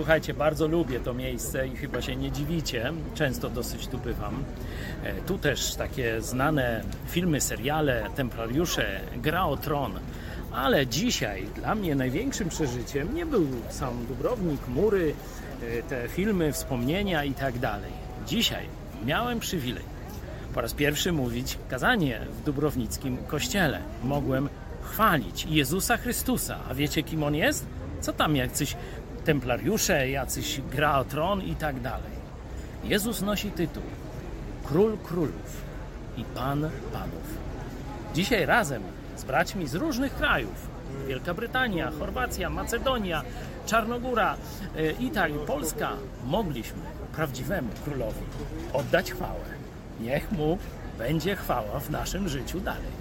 Słuchajcie, bardzo lubię to miejsce i chyba się nie dziwicie. Często dosyć tu bywam. E, Tu też takie znane filmy, seriale, Templariusze, Gra o Tron. Ale dzisiaj dla mnie największym przeżyciem nie był sam Dubrownik, mury, e, te filmy, wspomnienia i tak dalej. Dzisiaj miałem przywilej po raz pierwszy mówić kazanie w Dubrownickim kościele. Mogłem chwalić Jezusa Chrystusa. A wiecie kim on jest? Co tam jacyś templariusze, jacyś gra o tron i tak dalej. Jezus nosi tytuł Król Królów i Pan Panów. Dzisiaj razem z braćmi z różnych krajów Wielka Brytania, Chorwacja, Macedonia, Czarnogóra y, i tak Polska mogliśmy prawdziwemu królowi oddać chwałę. Niech mu będzie chwała w naszym życiu dalej.